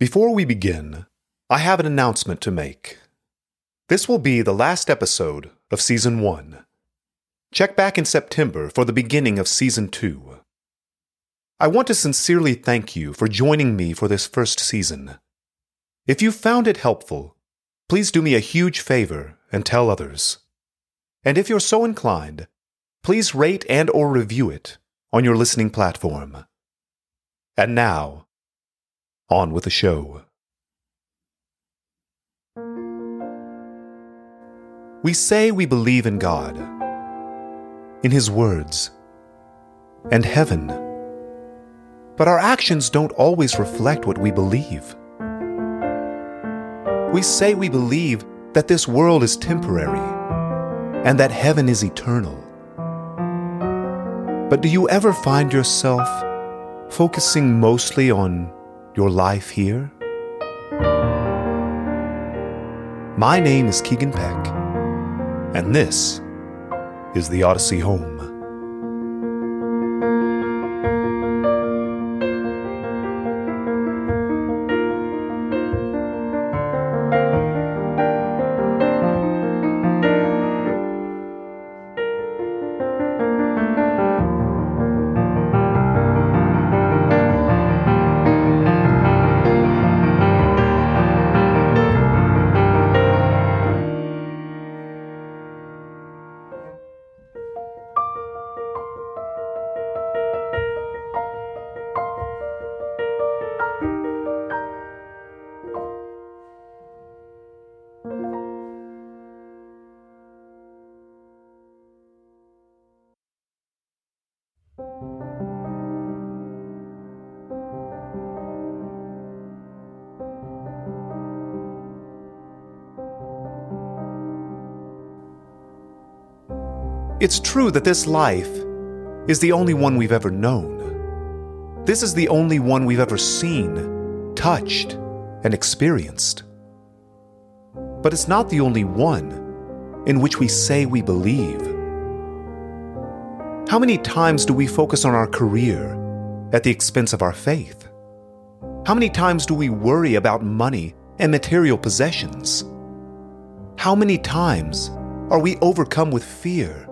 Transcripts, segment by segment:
Before we begin, I have an announcement to make. This will be the last episode of Season 1. Check back in September for the beginning of Season 2. I want to sincerely thank you for joining me for this first season. If you found it helpful, please do me a huge favor and tell others. And if you're so inclined, please rate and or review it on your listening platform. And now, on with the show. We say we believe in God, in His words, and heaven. But our actions don't always reflect what we believe. We say we believe that this world is temporary and that heaven is eternal. But do you ever find yourself focusing mostly on your life here? My name is Keegan Peck, and this is the Odyssey Home. It's true that this life is the only one we've ever known. This is the only one we've ever seen, touched, and experienced. But it's not the only one in which we say we believe. How many times do we focus on our career at the expense of our faith? How many times do we worry about money and material possessions? How many times are we overcome with fear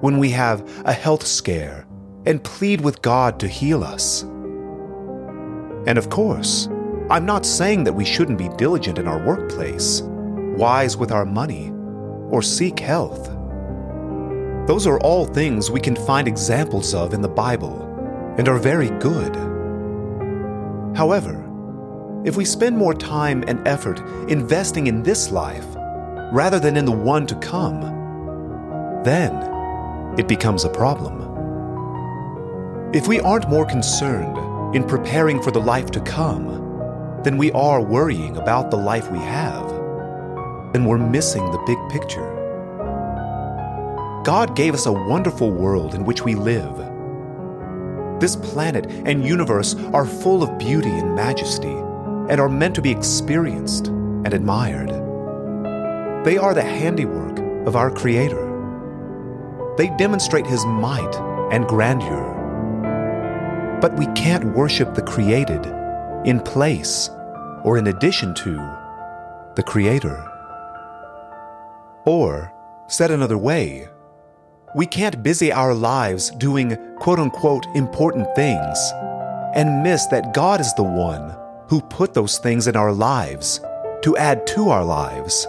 when we have a health scare and plead with God to heal us. And of course, I'm not saying that we shouldn't be diligent in our workplace, wise with our money, or seek health. Those are all things we can find examples of in the Bible and are very good. However, if we spend more time and effort investing in this life rather than in the one to come, then it becomes a problem. If we aren't more concerned in preparing for the life to come than we are worrying about the life we have, then we're missing the big picture. God gave us a wonderful world in which we live. This planet and universe are full of beauty and majesty and are meant to be experienced and admired. They are the handiwork of our Creator they demonstrate his might and grandeur. But we can't worship the created in place or in addition to the Creator. Or, said another way, we can't busy our lives doing quote unquote important things and miss that God is the one who put those things in our lives to add to our lives,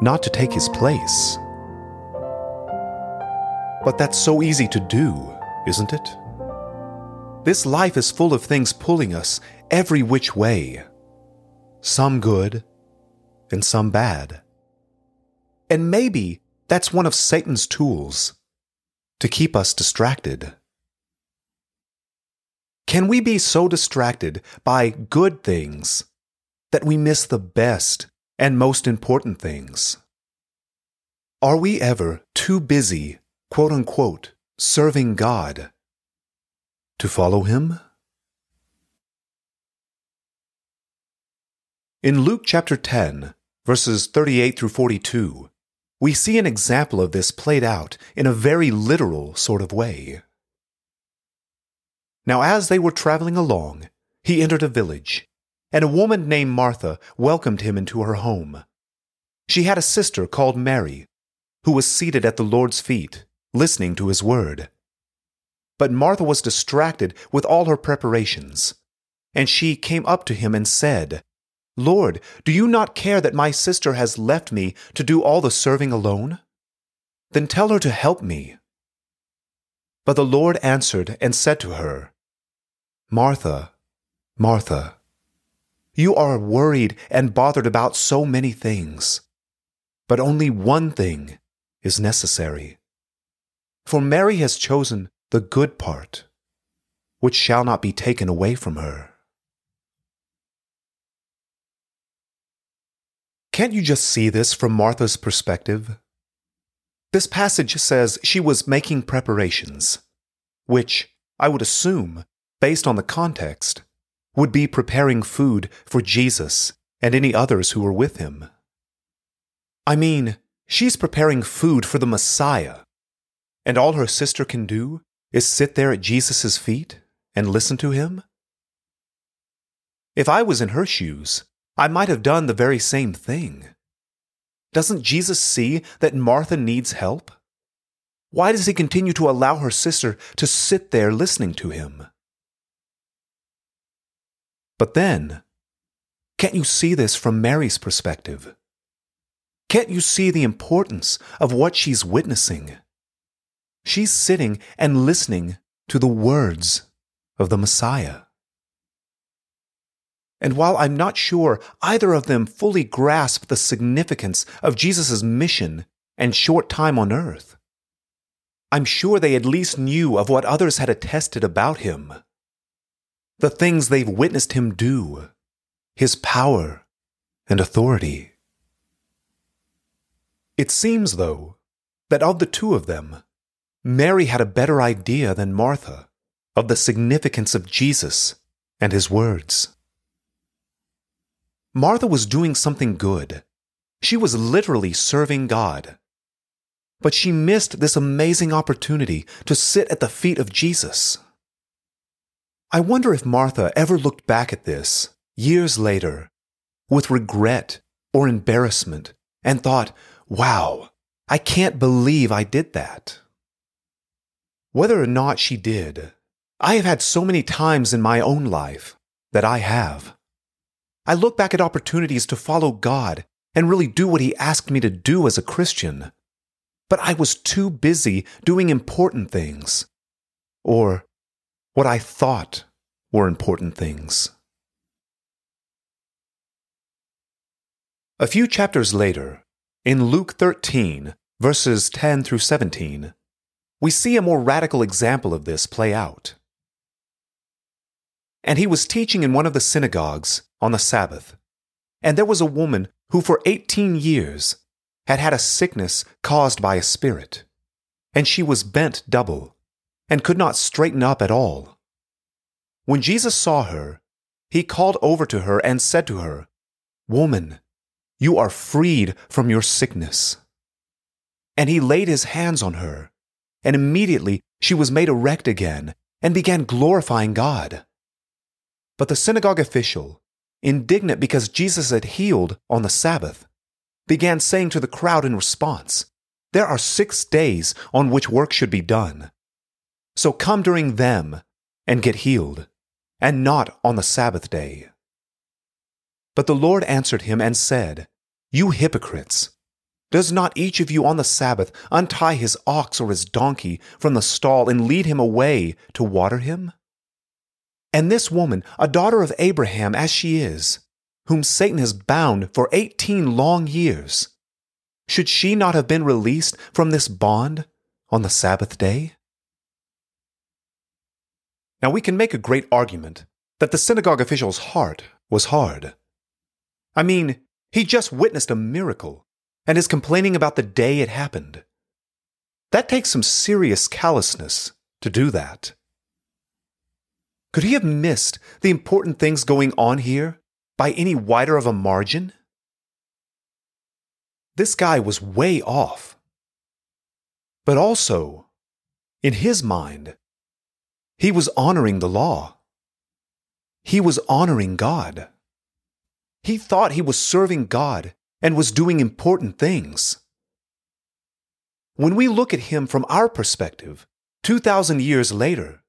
not to take his place. But that's so easy to do, isn't it? This life is full of things pulling us every which way, some good and some bad. And maybe that's one of Satan's tools to keep us distracted. Can we be so distracted by good things that we miss the best and most important things? Are we ever too busy quote unquote, serving God to follow Him? In Luke chapter 10, verses 38 through 42, we see an example of this played out in a very literal sort of way. Now, as they were traveling along, he entered a village, and a woman named Martha welcomed him into her home. She had a sister called Mary, who was seated at the Lord's feet, listening to his word. But Martha was distracted with all her preparations, and she came up to him and said, Lord, do you not care that my sister has left me to do all the serving alone? Then tell her to help me. But the Lord answered and said to her, Martha, Martha, you are worried and bothered about so many things, but only one thing is necessary. For Mary has chosen the good part, which shall not be taken away from her. Can't you just see this from Martha's perspective? This passage says she was making preparations, which, I would assume, based on the context, would be preparing food for Jesus and any others who were with him. I mean, she's preparing food for the Messiah, and all her sister can do is sit there at Jesus' feet and listen to him? If I was in her shoes, I might have done the very same thing. Doesn't Jesus see that Martha needs help? Why does he continue to allow her sister to sit there listening to him? But then, can't you see this from Mary's perspective? Can't you see the importance of what she's witnessing? She's sitting and listening to the words of the Messiah. And while I'm not sure either of them fully grasp the significance of Jesus' mission and short time on earth, I'm sure they at least knew of what others had attested about him. The things they've witnessed him do, his power and authority. It seems, though, that of the two of them, Mary had a better idea than Martha of the significance of Jesus and his words. Martha was doing something good. She was literally serving God. But she missed this amazing opportunity to sit at the feet of Jesus. I wonder if Martha ever looked back at this, years later, with regret or embarrassment, and thought, wow, I can't believe I did that. Whether or not she did, I have had so many times in my own life that I have. I look back at opportunities to follow God and really do what He asked me to do as a Christian. But I was too busy doing important things, or what I thought were important things. A few chapters later, in Luke 13, verses 10 through 17, we see a more radical example of this play out. And he was teaching in one of the synagogues on the Sabbath. And there was a woman who for 18 years had had a sickness caused by a spirit. And she was bent double and could not straighten up at all. When Jesus saw her, he called over to her and said to her, Woman, you are freed from your sickness. And he laid his hands on her, and immediately she was made erect again and began glorifying God. But the synagogue official, indignant because Jesus had healed on the Sabbath, began saying to the crowd in response, There are six days on which work should be done. So come during them and get healed, and not on the Sabbath day. But the Lord answered him and said, You hypocrites! Does not each of you on the Sabbath untie his ox or his donkey from the stall and lead him away to water him? And this woman, a daughter of Abraham as she is, whom Satan has bound for 18 long years, should she not have been released from this bond on the Sabbath day? Now we can make a great argument that the synagogue official's heart was hard. I mean, he just witnessed a miracle and is complaining about the day it happened. That takes some serious callousness to do that. Could he have missed the important things going on here by any wider of a margin? This guy was way off. But also, in his mind, he was honoring the law. He was honoring God. he thought he was serving God and was doing important things. When we look at him from our perspective, 2,000 years later,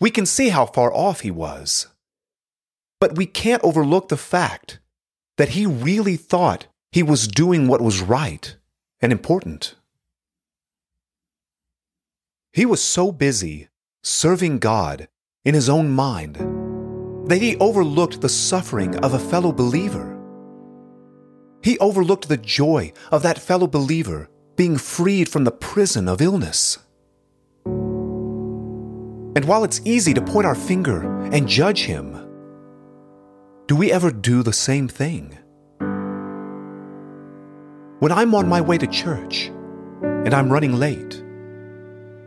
we can see how far off he was. But we can't overlook the fact that he really thought he was doing what was right and important. He was so busy serving God in his own mind that he overlooked the suffering of a fellow believer. He overlooked the joy of that fellow believer being freed from the prison of illness. And while it's easy to point our finger and judge him, do we ever do the same thing? When I'm on my way to church and I'm running late,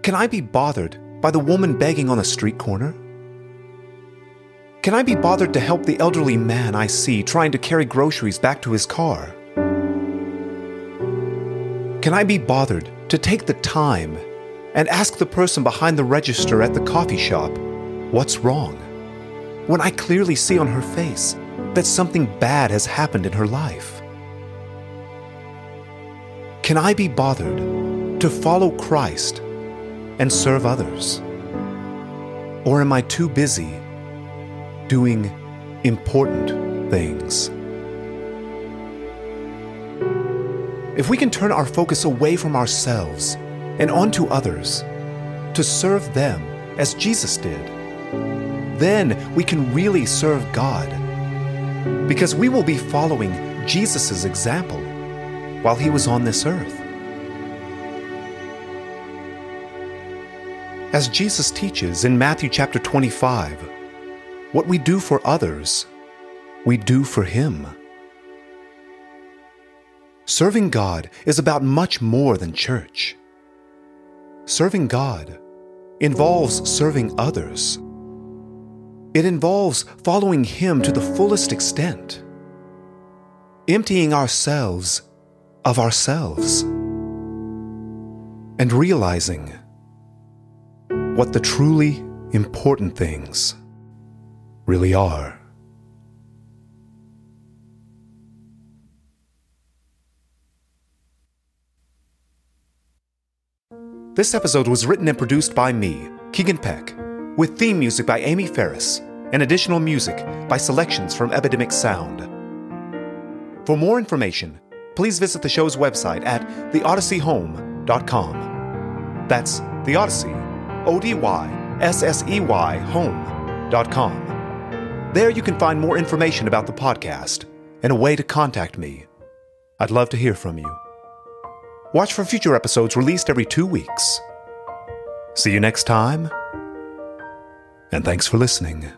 can I be bothered by the woman begging on the street corner? Can I be bothered to help the elderly man I see trying to carry groceries back to his car? Can I be bothered to take the time and ask the person behind the register at the coffee shop what's wrong when I clearly see on her face that something bad has happened in her life? Can I be bothered to follow Christ and serve others? Or am I too busy doing important things? If we can turn our focus away from ourselves and onto others to serve them as Jesus did, then we can really serve God. Because we will be following Jesus' example while he was on this earth. As Jesus teaches in Matthew chapter 25, what we do for others, we do for him. Serving God is about much more than church. Serving God involves serving others. It involves following Him to the fullest extent, emptying ourselves of ourselves, and realizing what the truly important things really are. This episode was written and produced by me, Keegan Peck, with theme music by Amy Faris and additional music by selections from Epidemic Sound. For more information, please visit the show's website at theodysseyhome.com. That's the Odyssey, O D Y S S E Y, home.com. There you can find more information about the podcast and a way to contact me. I'd love to hear from you. Watch for future episodes released every two weeks. See you next time, and thanks for listening.